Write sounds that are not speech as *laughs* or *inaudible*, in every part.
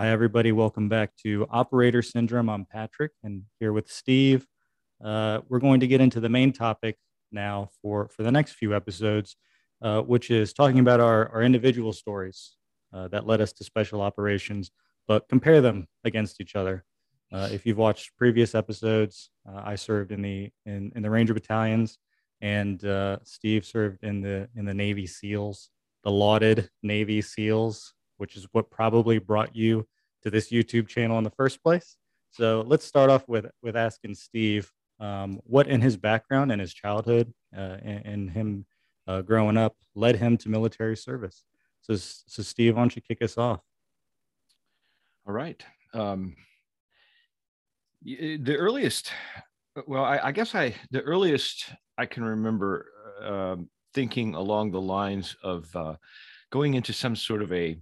Hi, everybody. Welcome back to Operator Syndrome. I'm Patrick and here with Steve. Uh, we're going to get into the main topic now for, for the next few episodes, uh, which is talking about our, our individual stories uh, that led us to special operations, but compare them against each other. Uh, if you've watched previous episodes, uh, I served in the in, in the Ranger battalions, and uh, Steve served in the in the Navy SEALs, the lauded Navy SEALs which is what probably brought you to this YouTube channel in the first place. So let's start off with with asking Steve um, what in his background and his childhood uh, and, and, him uh, growing up led him to military service. So, so Steve, why don't you kick us off? All right. Um, the earliest, well, I, I, guess I the earliest I can remember uh, thinking along the lines of uh, going into some sort of a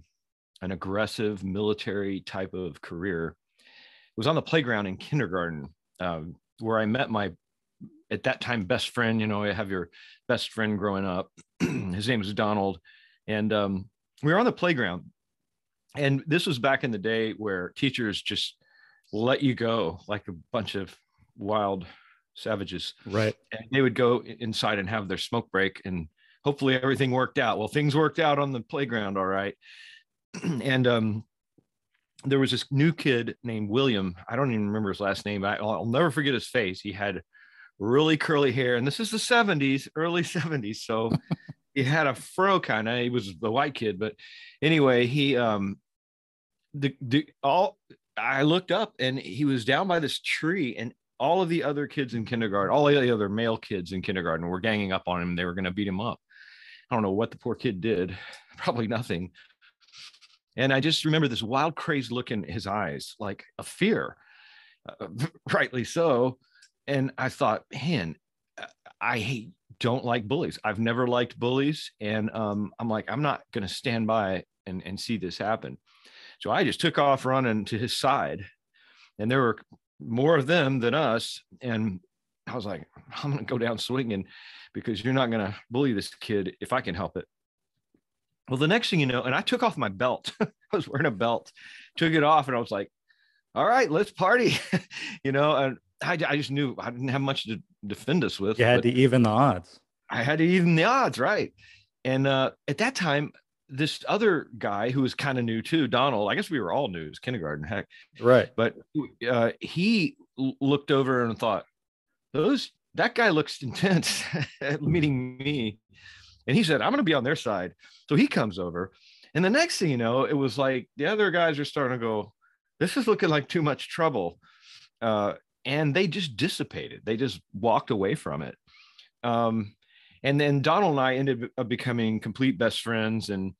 an aggressive military type of career. It was on the playground in kindergarten um, where I met my, at that time, best friend. You know, I have your best friend growing up. *clears throat* His name was Donald. And um, we were on the playground. And this was back in the day where teachers just let you go like a bunch of wild savages. Right. And they would go inside and have their smoke break and hopefully everything worked out. Well, things worked out on the playground all right. *clears throat* and um, there was this new kid named William. I don't even remember his last name. But I, will never forget his face. He had really curly hair, and this is the 70s, early *laughs* 70s. So *laughs* he had a fro kind of. He was the white kid, but anyway, he um, the, the all I looked up and he was down by this tree, and all of the other kids in kindergarten, all the other male kids in kindergarten were ganging up on him. They were going to beat him up. I don't know what the poor kid did. *laughs* Probably nothing. And I just remember this wild, crazed look in his eyes, like a fear, uh, *laughs* rightly so. And I thought, man, uh, I don't like bullies. I've never liked bullies. And um, I'm like, I'm not going to stand by and, and see this happen. So I just took off running to his side. And there were more of them than us. And I was like, I'm going to go down swinging because you're not going to bully this kid if I can help it. Well, the next thing you know, and I took off my belt. *laughs* I was wearing a belt, took it off, and I was like, all right, let's party. *laughs* you know, and I, I just knew I didn't have much to defend us with. You had to even the odds. I had to even the odds, right? And uh, at that time, this other guy who was kind of new too, Donald. I guess we were all new, as kindergarten, heck, right? But uh, he looked over and thought, "Those that guy looks *laughs* intense." meeting me, and he said, I'm going to be on their side. So he comes over. And the next thing you know, it was like the other guys are starting to go, this is looking like too much trouble. Uh, and they just dissipated. They just walked away from it. Um, and then Donald and I ended up becoming complete best friends. And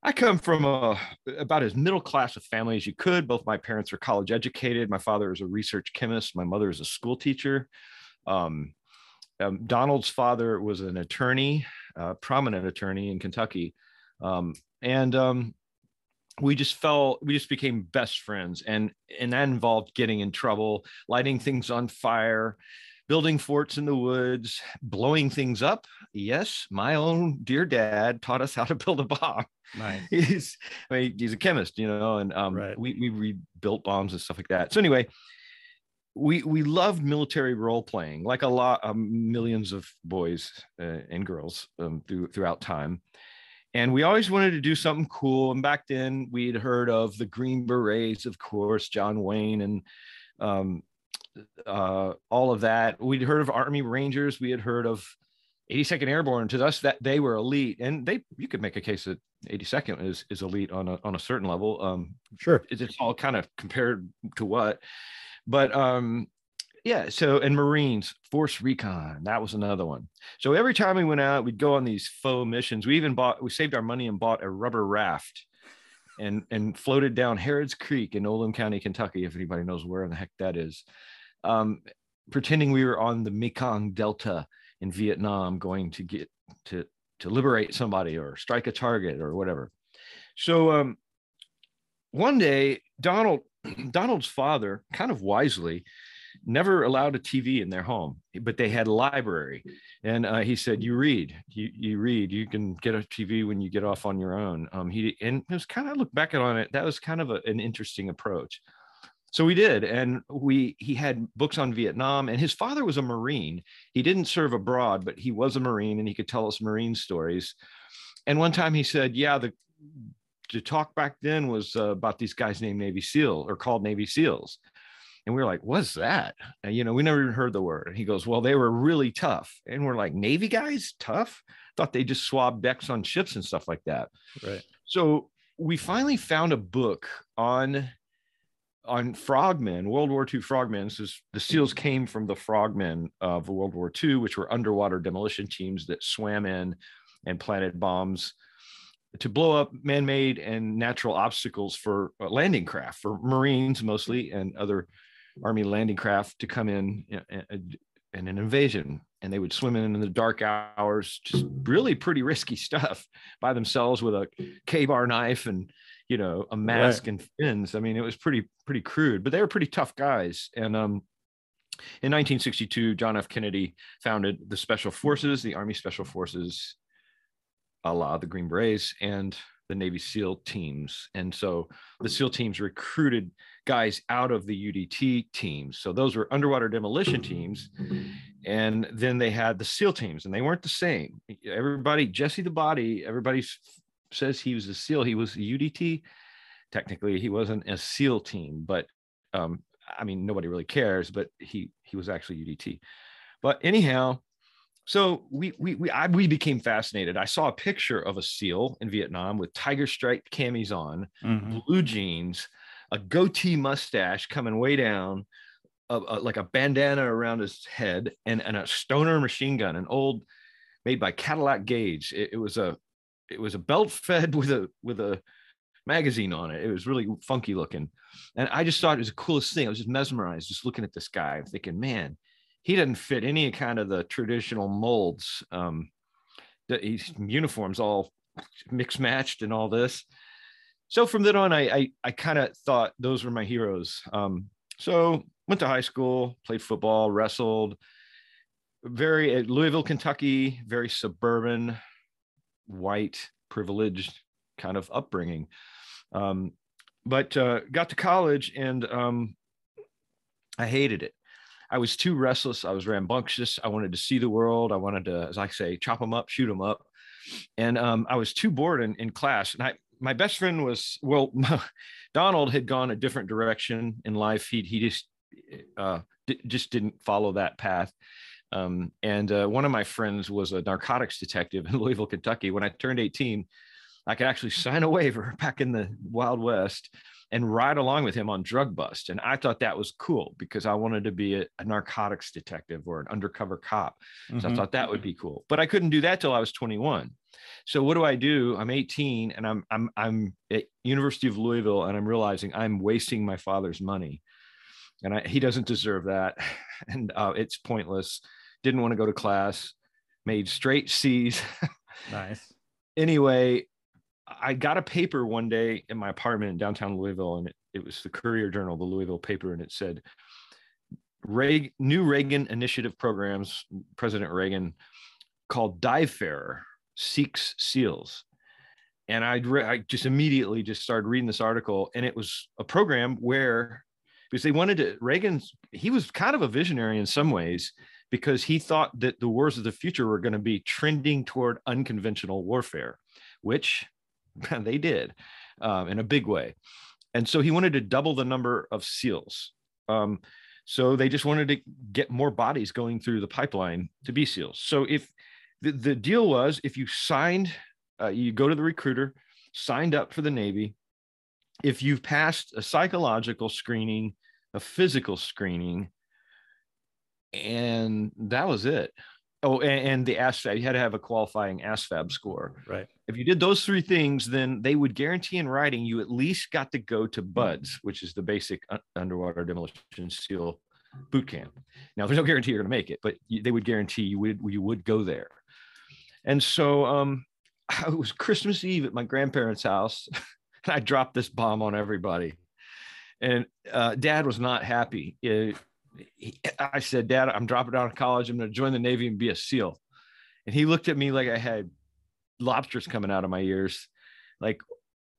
I come from a about as middle class a family as you could. Both my parents are college educated. My father is a research chemist. My mother is a school teacher. Um, um, Donald's father was an attorney uh, prominent attorney in Kentucky. Um, and um, we just fell, we just became best friends. And, and that involved getting in trouble, lighting things on fire, building forts in the woods, blowing things up. Yes, my own dear dad taught us how to build a bomb. Nice. *laughs* he's, I mean, he's a chemist, you know, and um, right. we, we rebuilt bombs and stuff like that. So anyway, we we loved military role playing like a lot um, millions of boys uh, and girls um, through, throughout time. And we always wanted to do something cool and back then we'd heard of the green berets of course john wayne and um, uh, all of that. We'd heard of army rangers. We had heard of 82nd airborne. To us that they were elite and they you could make a case that 82nd is is elite on a, on a certain level. Um sure. it's all kind of compared to what but um, yeah, so and Marines, Force Recon, that was another one. So every time we went out, we'd go on these faux missions. We even bought, we saved our money and bought a rubber raft and and floated down Harrods Creek in Oldham County, Kentucky, if anybody knows where in the heck that is. Um, pretending we were on the Mekong Delta in Vietnam, going to get to to liberate somebody or strike a target or whatever. So um, one day, Donald *clears throat* Donald's father, kind of wisely, never allowed a TV in their home, but they had a library. And uh, he said, "You read, you you read. You can get a TV when you get off on your own." Um, he and it was kind of look back on it. That was kind of a, an interesting approach. So we did, and we he had books on Vietnam, and his father was a Marine. He didn't serve abroad, but he was a Marine, and he could tell us Marine stories. And one time he said, "Yeah, the the talk back then was uh, about these guys named Navy SEAL or called Navy SEAls." And we were like, what's that? And, you know, we never even heard the word. And he goes, well, they were really tough. And we're like, Navy guys, tough? Thought they just swabbed decks on ships and stuff like that. Right. So we finally found a book on on frogmen, World War II frogmen. So the SEALs came from the frogmen of World War II, which were underwater demolition teams that swam in and planted bombs to blow up man-made and natural obstacles for uh, landing craft, for Marines mostly, and other Army landing craft to come in in an invasion. And they would swim in in the dark hours, just really pretty risky *laughs* stuff by themselves with a Ka-Bar knife and you know a mask right. and fins. I mean, it was pretty pretty crude, but they were pretty tough guys. And um, in 1962, John F. Kennedy founded the Special Forces, the Army Special Forces, a la the Green Berets, and the Navy SEAL teams. And so the SEAL teams recruited guys out of the UDT teams. So those were underwater demolition teams. And then they had the SEAL teams, and they weren't the same. Everybody, Jesse the Body, everybody says he was a SEAL. He was a UDT. Technically, he wasn't a SEAL team, but um, I mean, nobody really cares, but he he was actually UDT. But anyhow, so we we we I, we became fascinated. I saw a picture of a SEAL in Vietnam with tiger striped camis on, mm-hmm. blue jeans, a goatee mustache coming way down, a, a, like a bandana around his head, and, and a stoner machine gun, an old made by Cadillac Gage. It, it was a it was a belt fed *laughs* with a with a magazine on it. It was really funky looking, and I just thought it was the coolest thing. I was just mesmerized just looking at this guy, thinking, man he didn't fit any kind of the traditional molds. Um, his uniforms all mixed matched and all this. So from then on, I I, I kind of thought those were my heroes. Um, so went to high school, played football, wrestled. Very at Louisville, Kentucky, very suburban, white, privileged kind of upbringing. Um, but uh, got to college and um, I hated it. I was too restless. I was rambunctious. I wanted to see the world. I wanted to, as I say, chop them up, shoot them up. And um, I was too bored in, in class. And I, my best friend was, well, *laughs* Donald had gone a different direction in life. He, he just, uh, d- just didn't follow that path. Um, and uh, one of my friends was a narcotics detective in *laughs* Louisville, Kentucky. When I turned 18, I could actually sign a waiver *laughs* back in the Wild West and ride along with him on drug bust. And I thought that was cool because I wanted to be a, a narcotics detective or an undercover cop. So mm-hmm. I thought that would be cool. But I couldn't do that till I was 21. So what do I do? I'm 18 and I'm I'm I'm at University of Louisville and I'm realizing I'm wasting my father's money. And I, he doesn't deserve that. *laughs* And uh, it's pointless. Didn't want to go to class, made straight C's. *laughs* nice. Anyway, I got a paper one day in my apartment in downtown Louisville, and it, it was the Courier Journal, the Louisville paper, and it said, Reagan, new Reagan initiative programs, President Reagan called Divefarer seeks SEALs. And I'd re- I just immediately just started reading this article, and it was a program where because they wanted to Reagan's he was kind of a visionary in some ways because he thought that the wars of the future were going to be trending toward unconventional warfare, which *laughs* they did um, in a big way. And so he wanted to double the number of SEALs. Um, so they just wanted to get more bodies going through the pipeline to be SEALs. So if the, the deal was, if you signed, uh, you go to the recruiter, signed up for the Navy, if you've passed a psychological screening, a physical screening, and that was it. Oh, and, and the ASVAB, you had to have a qualifying ASVAB score. Right. If you did those three things, then they would guarantee in writing you at least got to go to BUD/S, which is the basic underwater demolition seal boot camp. Now, there's no guarantee you're going to make it, but they would guarantee you would you would go there. And so, um, *laughs* it was Christmas Eve at my grandparents' house, *laughs* and I dropped this bomb on everybody. And uh, Dad was not happy. It, he, I said, Dad, I'm dropping out of college. I'm going to join the Navy and be a SEAL. And he looked at me like I had lobsters coming out of my ears. Like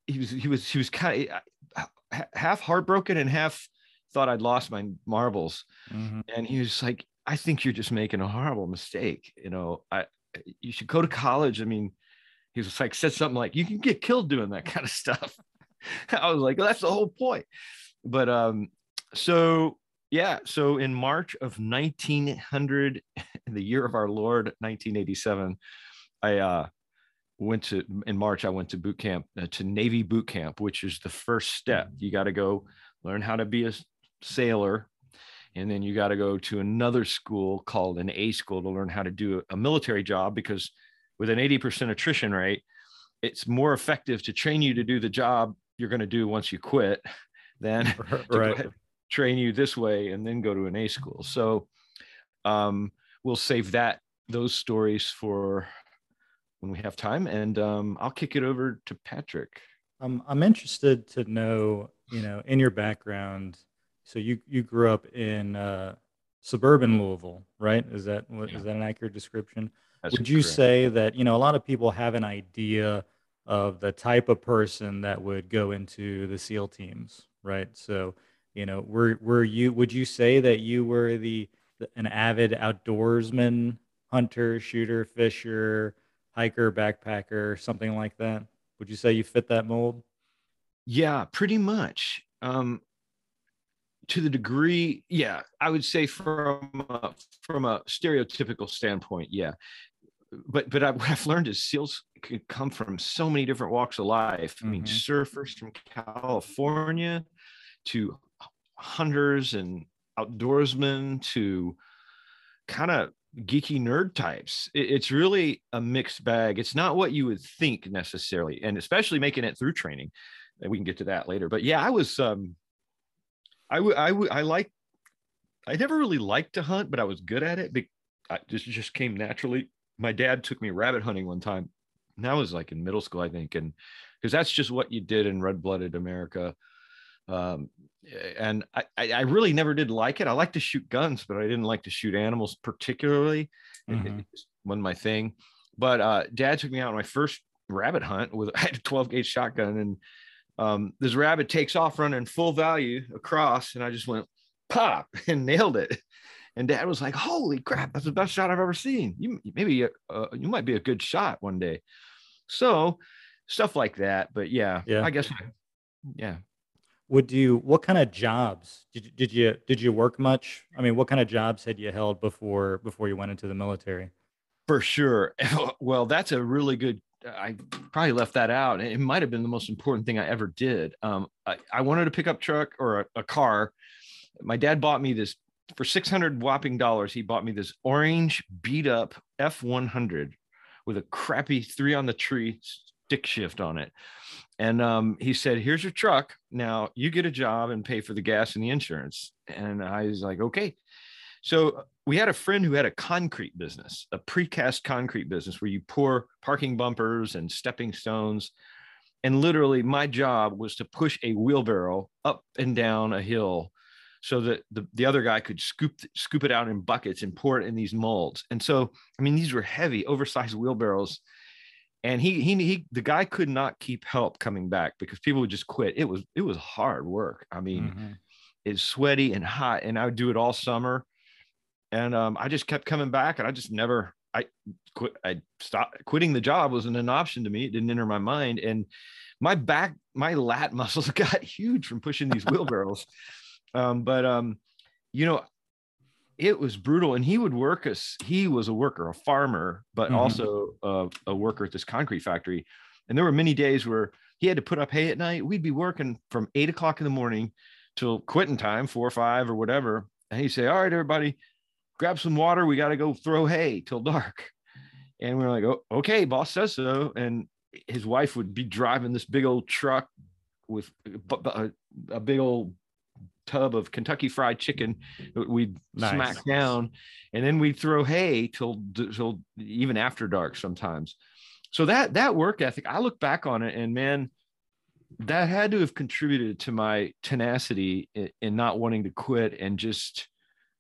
he was, he was, he was kind of half heartbroken and half thought I'd lost my marbles. Mm-hmm. And he was like, I think you're just making a horrible mistake. You know, I, you should go to college. I mean, he was like, said something like, you can get killed doing that *laughs* kind of stuff. I was like, well, that's the whole point. But um, so yeah, so in March of 1900, in *laughs* the year of our Lord, 1987, I uh, went to in March. I went to boot camp uh, to Navy boot camp, which is the first step. You got to go learn how to be a sailor, and then you got to go to another school called an A school to learn how to do a military job. Because with an 80% attrition rate, it's more effective to train you to do the job you're going to do once you quit *laughs* than *laughs* right train you this way and then go to an A school. So um, we'll save that those stories for when we have time, and um, I'll kick it over to Patrick. Um, I'm interested to know, you know, in your background. So you you grew up in uh, suburban Louisville, right? Is that what yeah. is that an accurate description? That's Would you correct. say that you know a lot of people have an idea of the type of person that would go into the SEAL teams, right? So you know were were you would you say that you were the, the an avid outdoorsman hunter shooter fisher hiker backpacker something like that would you say you fit that mold yeah pretty much um to the degree yeah i would say from a, from a stereotypical standpoint yeah but but I, what *laughs* I've learned is seals could come from so many different walks of life. I mean, mm-hmm. surfers from California to hunters and outdoorsmen to kind of geeky nerd types. it's really a mixed bag. It's not what you would think necessarily, and especially making it through training. And we can get to that later. But yeah, I was um, I would I would I like I never really liked to hunt, but I was good at it. But I just just came naturally. My dad took me rabbit hunting one time. And that was like in middle school, I think, and because that's just what you did in red-blooded America um, and I, I really never did like it. I like to shoot guns, but I didn't like to shoot animals particularly. Mm-hmm. It, it wasn't my thing. But uh, Dad took me out on my first rabbit hunt with *laughs* I had a 12 gauge shotgun, and um, this rabbit takes off running full value across, and I just went pop *laughs* and nailed it. And Dad was like, "Holy crap, that's the best shot I've ever seen. You maybe uh, you might be a good shot one day." So stuff like that. But yeah, yeah, I guess yeah would you what kind of jobs did, did you did you work much? I mean what kind of jobs had you held before before you went into the military? For sure. *laughs* Well that's a really good i probably left that out. It might have been the most important thing i ever did. Um, I, I, wanted a pickup truck or a, a car. My dad bought me this for 600 whopping dollars he bought me this orange beat up f100 with a crappy three on the tree stick shift on it and um, he said, Here's your truck. Now you get a job and pay for the gas and the insurance. And I was like, Okay. So we had a friend who had a concrete business, a precast concrete business where you pour parking bumpers and stepping stones. And literally, my job was to push a wheelbarrow up and down a hill so that the, the other guy could scoop scoop it out in buckets and pour it in these molds. And so, I mean, these were heavy, oversized wheelbarrows and he, he he the guy could not keep help coming back because people would just quit. It was it was hard work. I mean mm-hmm. it's sweaty and hot and i would do it all summer. And um, i just kept coming back and i just never i quit i stopped quitting the job wasn't an option to me. It didn't enter my mind. And my back my lat *laughs* muscles got huge from pushing these wheelbarrows. Um, but um, you know it was brutal and he would work us he was a worker a farmer but mm-hmm. also a, a, worker at this concrete factory. And there were many days where he had to put up hay at night. We'd be working from eight o'clock in the morning till quitting time four or five or whatever. And he'd say all right everybody grab some water. We got to go throw hay till dark. And we are like oh, okay boss says so. And his wife would be driving this big old truck with a, a big old tub of Kentucky Fried Chicken. We'd nice. smack down, and then we'd throw hay till till even after dark sometimes. So that that work ethic, I look back on it, and man, that had to have contributed to my tenacity in, in not wanting to quit and just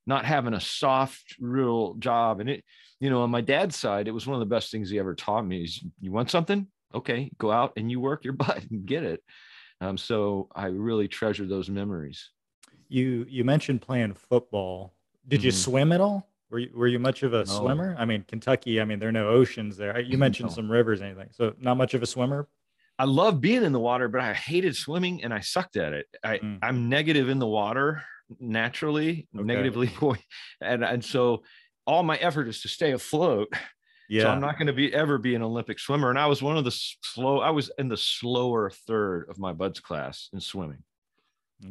not having a soft, real job. And it, you know, on my dad's side, it was one of the best things he ever taught me is you want something? Okay, go out and you work your *laughs* butt and get it. Um, so I really treasure those memories. You you mentioned playing football. Did mm-hmm. you swim at all? Were you were you much of a no. swimmer? I mean, Kentucky. I mean, there are no oceans there. You *laughs* mentioned no. some rivers, anything. So not much of a swimmer. I love being in the water, but I hated swimming and I sucked at it. I mm. I'm negative in the water naturally, okay. negatively, *laughs* and and so all my effort is to stay afloat. Yeah. So I'm not going to be ever be an Olympic swimmer. And I was one of the slow, I was in the slower third of my BUD/S class in swimming.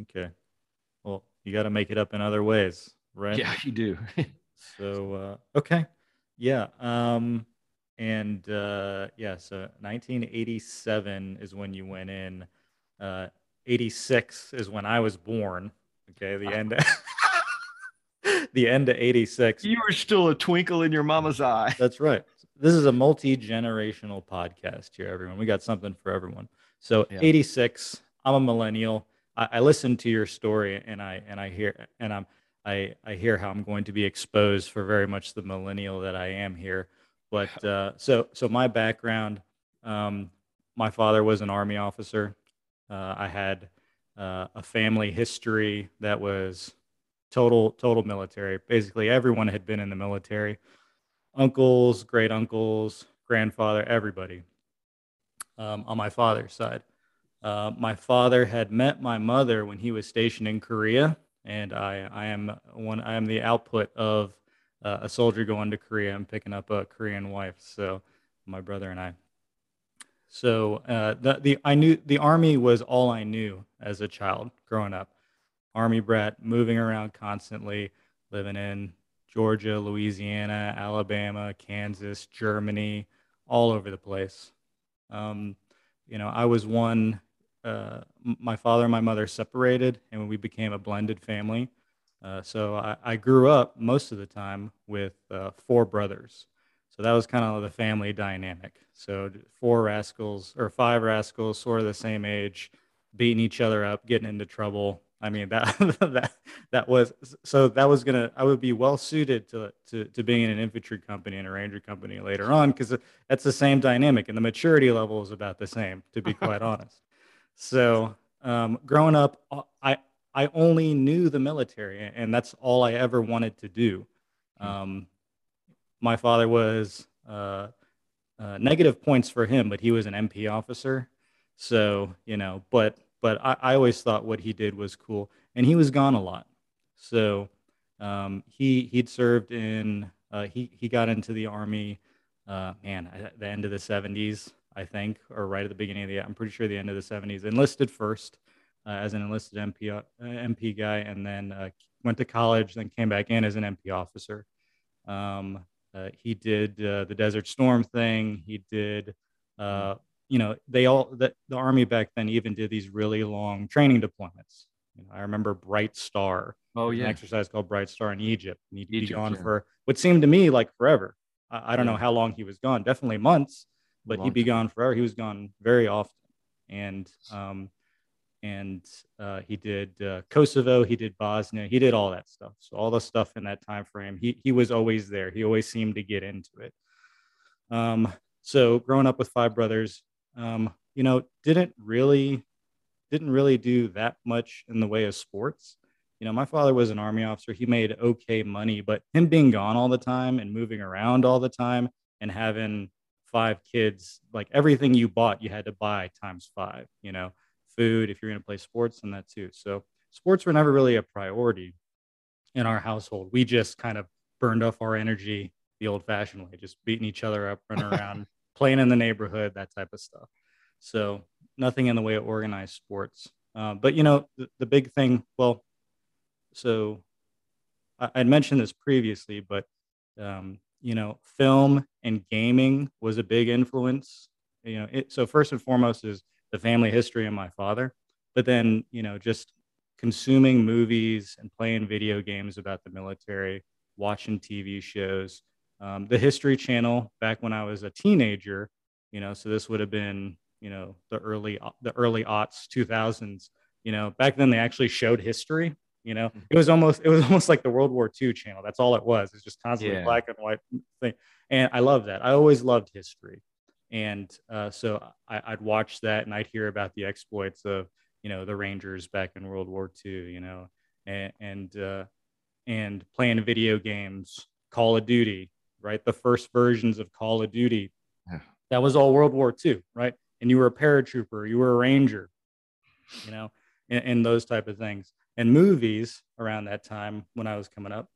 Okay. Well, you got to make it up in other ways, right? Yeah, you do. *laughs* so, uh, okay. Yeah. Um, and uh, yeah, so 1987 is when you went in. Uh, 86 is when I was born. Okay. The end. *laughs* *laughs* the end of 86. You were still a twinkle in your mama's eye. That's right. This is a multi generational podcast here, everyone. We got something for everyone. So, yeah. 86, I'm a millennial. I, I listen to your story and I and I hear and I'm I, I hear how I'm going to be exposed for very much the millennial that I am here. But *laughs* uh, so so my background, um, my father was an army officer. Uh, I had uh, a family history that was total total military. Basically, everyone had been in the military. Uncles, great uncles, grandfather, everybody. Um, on my father's side, uh, my father had met my mother when he was stationed in Korea, and I I am one I am the output of uh, a soldier going to Korea and picking up a Korean wife. So my brother and I. So uh, the the I knew the army was all I knew as a child growing up. Army brat, moving around constantly, living in Georgia, Louisiana, Alabama, Kansas, Germany, all over the place. Um, you know, I was one. Uh, my father and my mother separated, and we became a blended family. Uh, so I, I, grew up most of the time with uh, four brothers. So that was kind of the family dynamic. So four rascals or five rascals, sort of the same age, beating each other up, getting into trouble, I mean *laughs* that that that was so that was gonna I would be well suited to to to being in an infantry company and a ranger company later on because that's the same dynamic and the maturity level is about the same to be quite *laughs* honest. So um, growing up, I I only knew the military and that's all I ever wanted to do. Hmm. Um, my father was uh, uh, negative points for him, but he was an MP officer. So you know, but but I, I, always thought what he did was cool. And he was gone a lot. So um, he he'd served in uh, he he got into the army, uh, man, at the end of the 70s, I think, or right at the beginning of the I'm pretty sure the end of the 70s. Enlisted first uh, as an enlisted MP uh, MP guy, and then uh, went to college, then came back in as an MP officer. Um, uh, he did the Desert Storm thing. He did you know, they all the, the army back then even did these really long training deployments. You know, I remember Bright Star. Oh yeah, an exercise called Bright Star in Egypt. And he'd Egypt, be gone yeah. for what seemed to me like forever. I, I don't yeah. know how long he was gone. Definitely months, but he'd be gone forever. He was gone very often, and um, and uh, he did uh, Kosovo, he did Bosnia, he did all that stuff. So all the stuff in that time frame, he he was always there. He always seemed to get into it. Um, so growing up with five brothers, um, you know, didn't really didn't really do that much in the way of sports. You know, my father was an army officer. He made okay money, but him being gone all the time and moving around all the time and having five kids, like everything you bought, you had to buy times five, you know, food, if you're going to play sports and that too. So sports were never really a priority in our household. We just kind of burned off our energy the old fashioned way, just beating each other up, running *laughs* around, playing in the neighborhood, that type of stuff. So nothing in the way of organized sports. Uh, but you know, the, the, big thing. Well, so I, would mentioned this previously, but um, you know, film and gaming was a big influence. You know, it, so first and foremost is the family history of my father, but then you know, just consuming movies and playing video games about the military, watching TV shows. Um, the History Channel back when I was a teenager, you know, so this would have been, you know, the early the early aughts, 2000s. You know, back then they actually showed history. You know, mm-hmm. it was almost it was *laughs* almost like the World War II channel. That's all it was. It's just constantly yeah. black and white thing. And I love that. I always loved history, and uh, so I, would watch that and I'd hear about the exploits of you know the Rangers back in World War II. You know, and and, uh, and playing video games, Call of Duty, right? The first versions of Call of Duty. Yeah. That was all World War II, right? And you were a paratrooper, you were a ranger, you know, and, and those type of things. And movies around that time when I was coming up,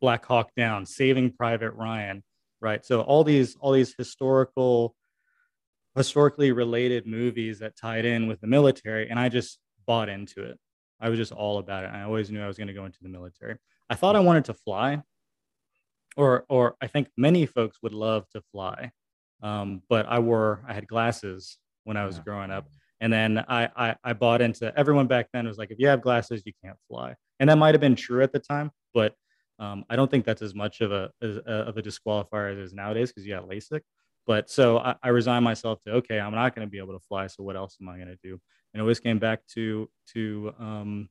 Black Hawk Down, Saving Private Ryan, right? So all these all these historical historically related movies that tied in with the military and I just bought into it. I was just all about it. I always knew I was going to go into the military. I thought I wanted to fly, or or I think many folks would love to fly, um, but I wore I had glasses when I was yeah. growing up, and then I, I I bought into everyone back then was like if you have glasses you can't fly, and that might have been true at the time, but um, I don't think that's as much of a, as, uh, of a disqualifier as it is nowadays because you got LASIK. But so I, I resigned myself to okay, I'm not going to be able to fly. So what else am I going to do? And it always came back to to um,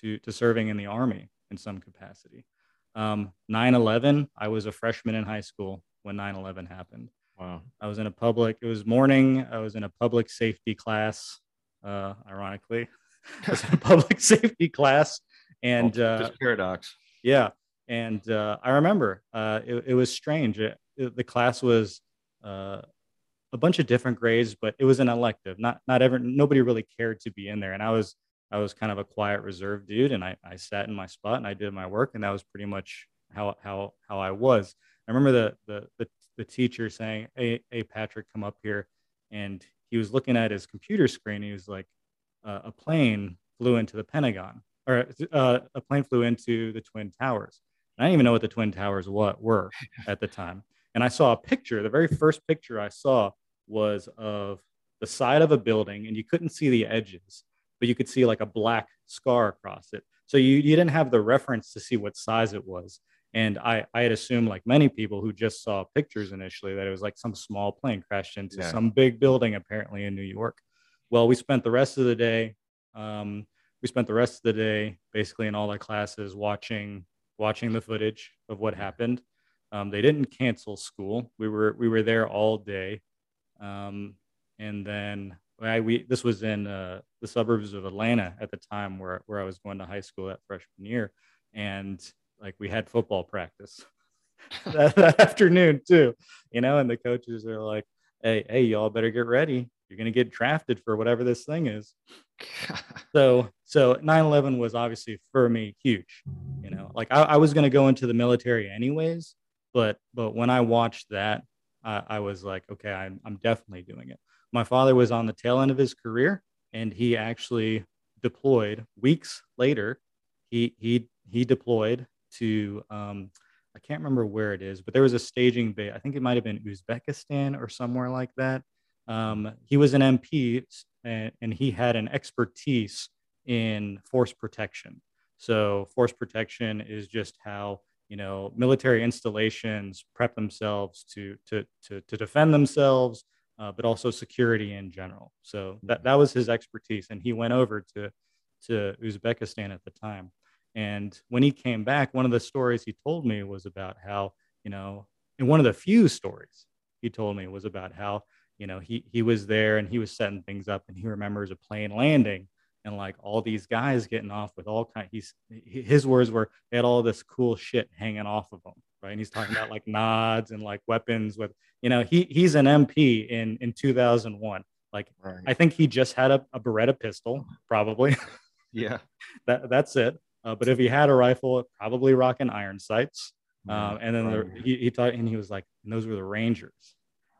to to serving in the army in some capacity. Um, 9/11, I was a freshman in high school when 9/11 happened. Wow. I was in a public. It was morning. I was in a public safety class. Uh, ironically, *laughs* I was in a public *laughs* safety class, and uh, paradox. Yeah, and uh, I remember uh, it, it was strange. It, it, the class was uh, a bunch of different grades, but it was an elective. Not not ever nobody really cared to be in there, and I was I was kind of a quiet, reserved dude, and I I sat in my spot and I did my work, and that was pretty much how how how I was. I remember the the the, the teacher saying, "Hey hey Patrick, come up here," and he was looking at his computer screen. He was like, uh, "A plane flew into the Pentagon, or uh, a plane flew into the Twin Towers." And I didn't even know what the Twin Towers what were *laughs* at the time. And I saw a picture. The very first picture I saw was of the side of a building, and you couldn't see the edges, but you could see like a black scar across it. So you, you didn't have the reference to see what size it was. And I, I had assumed, like many people who just saw pictures initially, that it was like some small plane crashed into yeah. some big building, apparently in New York. Well, we spent the rest of the day, um, we spent the rest of the day basically in all our classes watching watching the footage of what happened. Um, they didn't cancel school. We were we were there all day, um, and then I, we this was in uh, the suburbs of Atlanta at the time where where I was going to high school that freshman year, and like we had football practice *laughs* *laughs* that, that afternoon too, you know, and the coaches are like, "Hey, hey, y'all better get ready. You're gonna get drafted for whatever this thing is." *laughs* so so 9-11 was obviously for me huge you know like i, I was going to go into the military anyways but but when i watched that I, I was like okay I'm, I'm definitely doing it my father was on the tail end of his career and he actually deployed weeks later he he he deployed to um, i can't remember where it is but there was a staging bay i think it might have been uzbekistan or somewhere like that um, he was an mp and, and he had an expertise in force protection. So force protection is just how you know military installations prep themselves to to to, to defend themselves, uh, but also security in general. So that that was his expertise, and he went over to to Uzbekistan at the time. And when he came back, one of the stories he told me was about how you know, and one of the few stories he told me was about how you know he he was there and he was setting things up and he remembers a plane landing and like all these guys getting off with all kind he's his words were they had all this cool shit hanging off of them right? And he's talking about like nods and like weapons with you know he he's an mp in in 2001 like right. i think he just had a, a beretta pistol probably. *laughs* Yeah. *laughs* That that's it uh, but if he had a rifle probably rocking iron sights um, and then the, he, he taught and he was like and those were the rangers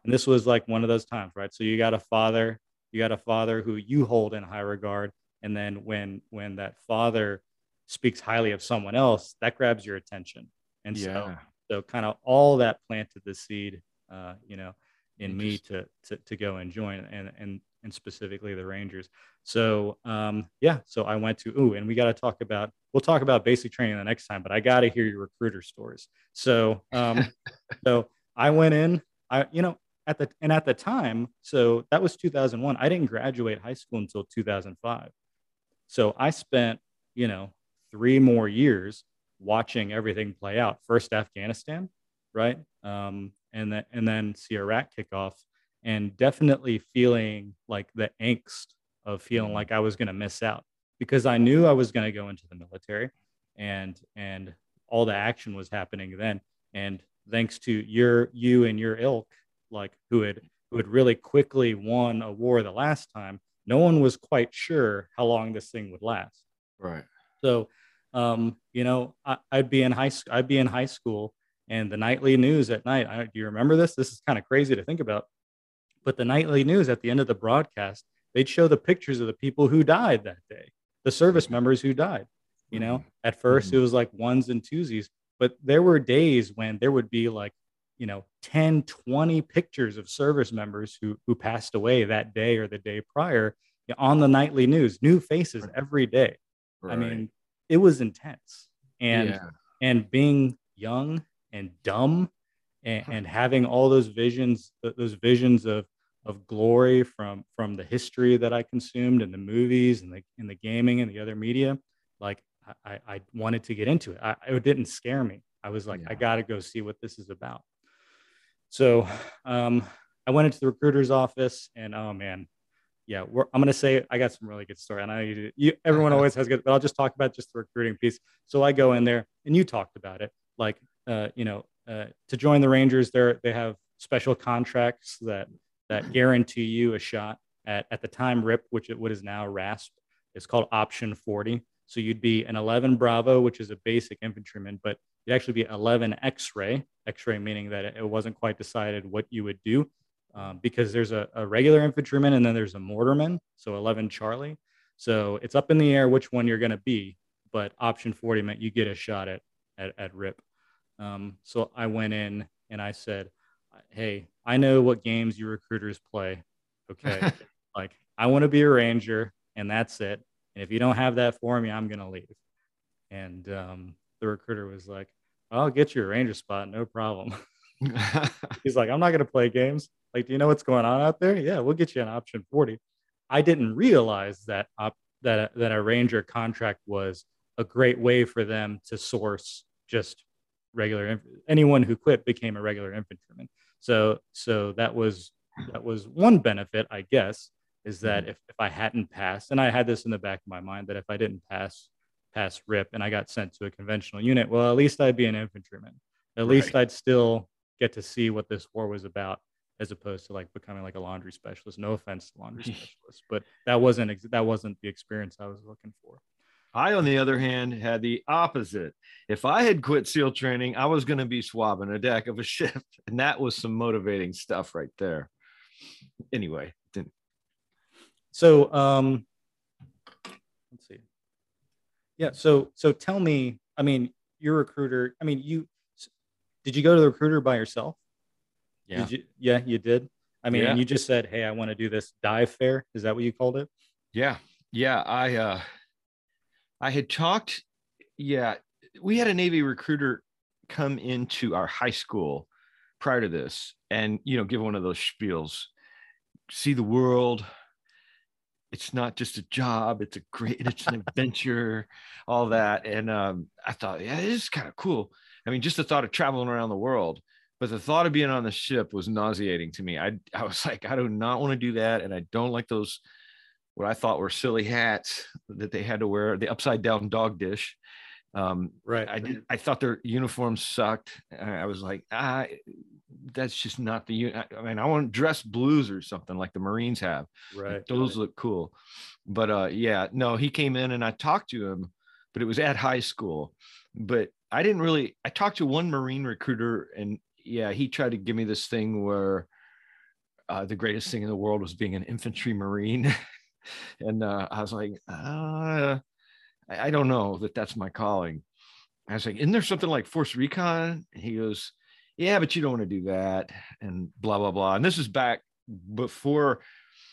and this was like one of those times, right? So you got a father, you got a father who you hold in high regard. And then when when that father speaks highly of someone else, that grabs your attention. And yeah. so so kind of all that planted the seed uh, you know, in me to, to to go and join and and and specifically the Rangers. So um, yeah, so I went to ooh, and we got to talk about we'll talk about basic training the next time, but I got to hear your recruiter stories. So um, *laughs* so I went in. I you know at the and at the time so that was 2001 i didn't graduate high school until 2005 so i spent you know, three more years watching everything play out. First Afghanistan, right? Um, and then and then see Iraq kick off, and definitely feeling like the angst of feeling like I was going to miss out because I knew I was going to go into the military, and and all the action was happening then. And thanks to your you and your ilk, like who had who had really quickly won a war the last time, no one was quite sure how long this thing would last. Right. So, um, you know, I, would be in high school. I'd be in high school, and the nightly news at night. I, do you remember this? This is kind of crazy to think about. But the nightly news at the end of the broadcast, they'd show the pictures of the people who died that day, the service members who died. You know, mm-hmm. at 1st mm-hmm. it was like ones and twosies, but there were days when there would be like, you know, 10, 20 pictures of service members who, who passed away that day or the day prior on the nightly news, new faces every day. Right. I mean, it was intense. And, yeah. and being young and dumb and, and having all those visions, those visions of, of glory from from the history that I consumed and the movies and the in the gaming and the other media, like I, I wanted to get into it. I, it didn't scare me. I was like, yeah. I got to go see what this is about. So um, I went into the recruiter's office, and oh man, yeah, I'm to say I got some really good story. And I, you, everyone always has good, but I'll just talk about just the recruiting piece. So I go in there, and you talked about it, like uh, you know, uh, to join the Rangers, there they have special contracts that that guarantee you a shot at at the time RIP, which it what is now RASP. It's called Option 40. So you'd be an 11 Bravo, which is a basic infantryman, but you'd actually be 11 X-ray. X-ray meaning that it wasn't quite decided what you would do, um, because there's a, a regular infantryman and then there's a mortarman. So 11 Charlie. So it's up in the air which one you're going to be, but option 40 meant you get a shot at at, at RIP. Um, so I went in and I said, "Hey, I know what games you recruiters play. Okay, *laughs* like I want to be a ranger, and that's it. And if you don't have that for me, I'm gonna leave." And um, the recruiter was like, "I'll get you a ranger spot, no problem." *laughs* *laughs* He's like, "I'm not gonna play games. Like, do you know what's going on out there? Yeah, we'll get you an option 40." I didn't realize that op- that that a ranger contract was a great way for them to source just regular anyone who quit became a regular infantryman. So so that was that was one benefit, I guess, is that mm-hmm. if, if I hadn't passed, and I had this in the back of my mind that if I didn't pass pass RIP and I got sent to a conventional unit, well, at least I'd be an infantryman. At right. least I'd still get to see what this war was about, as opposed to like becoming like a laundry specialist. No offense to laundry *laughs* specialists, but that wasn't that wasn't the experience I was looking for. I, on the other hand, had the opposite. If I had quit SEAL training, I was going to be swabbing a deck of a *laughs* ship. And that was some motivating stuff right there. Anyway. Didn't... So, um, let's see. Yeah. So, so tell me, I mean, your recruiter, I mean, you, did you go to the recruiter by yourself? Yeah. You, yeah, you did. I mean, yeah. you just said, Hey, I want to do this dive fair. Is that what you called it? Yeah. Yeah. I, uh, I had talked, yeah, we had a Navy recruiter come into our high school prior to this and, you know, give one of those spiels, see the world. It's not just a job, it's a great, it's an *laughs* adventure, all that. And um, I thought, yeah, this is kind of cool. I mean, just the thought of traveling around the world, but the thought of being on the ship was nauseating to me. I, I was like, I do not want to do that. And I don't like those what I thought were silly hats that they had to wear, the upside down dog dish. Um, right. I did. I thought their uniforms sucked. I was like, ah, that's just not the. I mean, I want dress blues or something like the Marines have. Right. Like, those right. look cool. But uh, yeah, no, he came in and I talked to him, but it was at high school. But I didn't really. I talked to one Marine recruiter, and yeah, he tried to give me this thing where uh, the greatest thing in the world was being an infantry Marine. *laughs* and uh, I was like, uh, I don't know that that's my calling. I was like, isn't there something like Force Recon? And he goes, yeah, but you don't want to do that, and blah blah blah. And this is back before.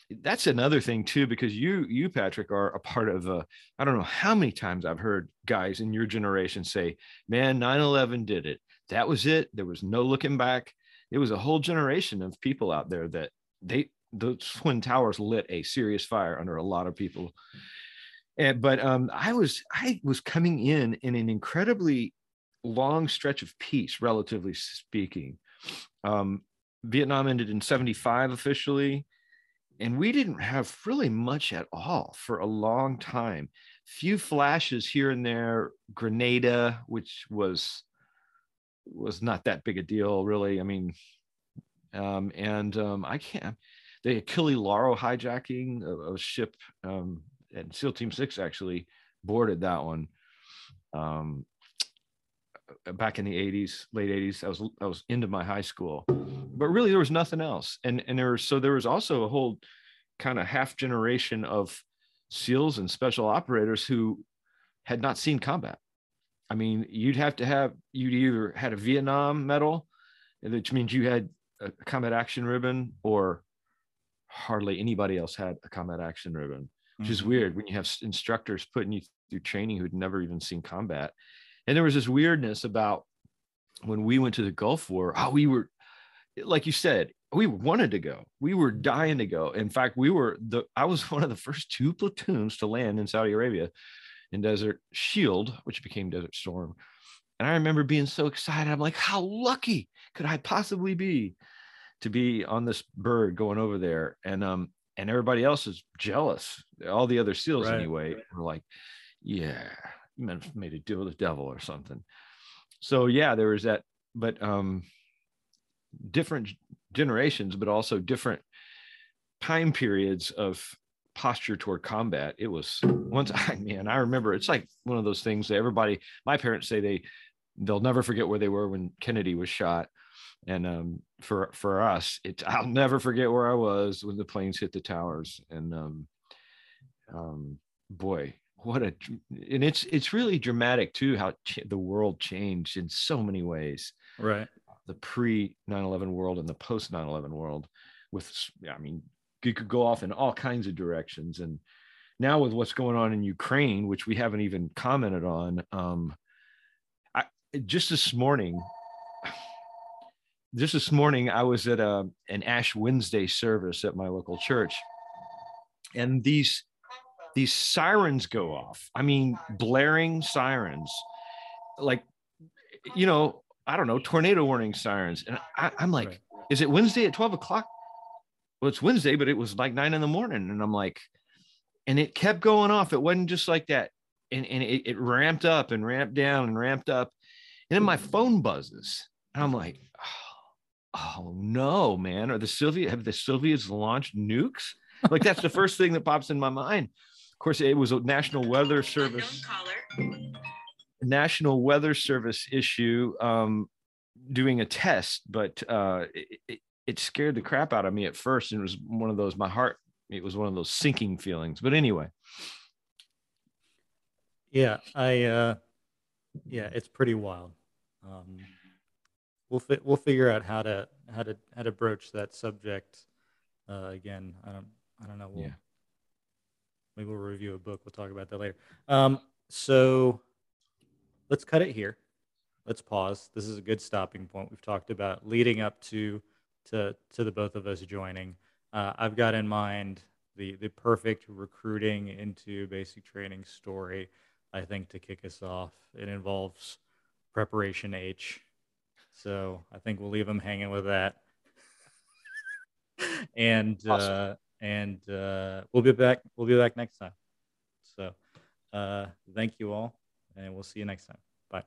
That's another thing too, because you you Patrick are a part of. A, I don't know how many times I've heard guys in your generation say, "Man, 9/11 did it. That was it. There was no looking back." It was a whole generation of people out there that they the twin towers lit a serious fire under a lot of people And, but um, I was I was coming in in an incredibly long stretch of peace, relatively speaking. Um, Vietnam ended in 75 officially, and we didn't have really much at all for a long time. Few flashes here and there, Grenada, which was was not that big a deal, really. I mean, um, and um, I can't. The Achille Lauro hijacking of a ship, um, and SEAL Team Six actually boarded that one. Um, back in the 80s late 80s i was i was into my high school. But really there was nothing else. And and there was so there was also a whole kind of half generation of seals and special operators who had not seen combat. I mean you'd have to have you'd either had a vietnam medal which means you had a combat action ribbon or hardly anybody else had a combat action ribbon which mm-hmm. is weird when you have instructors putting you through training who'd never even seen combat and there was this weirdness about when we went to the Gulf War, how we were, like you said, we wanted to go. We were dying to go. In fact, we were the, I was *laughs* one of the first two platoons to land in Saudi Arabia in Desert Shield, which became Desert Storm. And I remember being so excited. I'm like, how lucky could I possibly be to be on this bird going over there? And, um, and everybody else is jealous. All the other SEALs, right. anyway, were like, yeah, you meant made a deal with the devil or something. So yeah, there was that, but um, different generations, but also different time periods of posture toward combat. It was once *laughs* I man, I remember it's like one of those things that everybody, my parents say they they'll never forget where they were when Kennedy was shot. And um, for for us, it's *laughs* I'll never forget where I was when the planes hit the towers. And um, um, boy, what a and it's it's really dramatic too how ch- the world changed in so many ways right the pre 9-11 world and the post 9-11 world with i mean you could go off in all kinds of directions and now with what's going on in ukraine which we haven't even commented on um i just this morning just this morning i was at a an ash wednesday service at my local church and these these sirens go off. I mean, blaring sirens, like, you know, I don't know, tornado warning sirens. And I, am like, right. is it Wednesday at 12 o'clock? Well, it's Wednesday, but it was like nine in the morning. And I'm like, and it kept going off. It wasn't just like that. And, and it, it ramped up and ramped down and ramped up. And then my phone buzzes. And I'm like, oh, oh no, man. Are the Soviet have the Soviets launched nukes? Like that's the *laughs* first thing that pops in my mind Of course, it was a National Weather *laughs* Service. National Weather Service issue um, doing a test, but uh, it, it, scared the crap out of me at first. And it was one of those, my heart, it was one of those sinking feelings. But anyway. Yeah, I, uh, yeah, it's pretty wild. Um, we'll fi- we'll figure out how to how to how to broach that subject uh, again. I don't I don't know. We'll, yeah maybe we'll review a book. We'll talk about that later. Um, so let's cut it here. Let's pause. This is a good stopping point. We've talked about leading up to to to the both of us joining. Uh, I've got in mind the the perfect recruiting into basic training story. I think to kick us off, it involves preparation H. So I think we'll leave him hanging with that. and awesome. uh, and uh, we'll be back. We'll be back next time. So uh, thank you all, and we'll see you next time. Bye.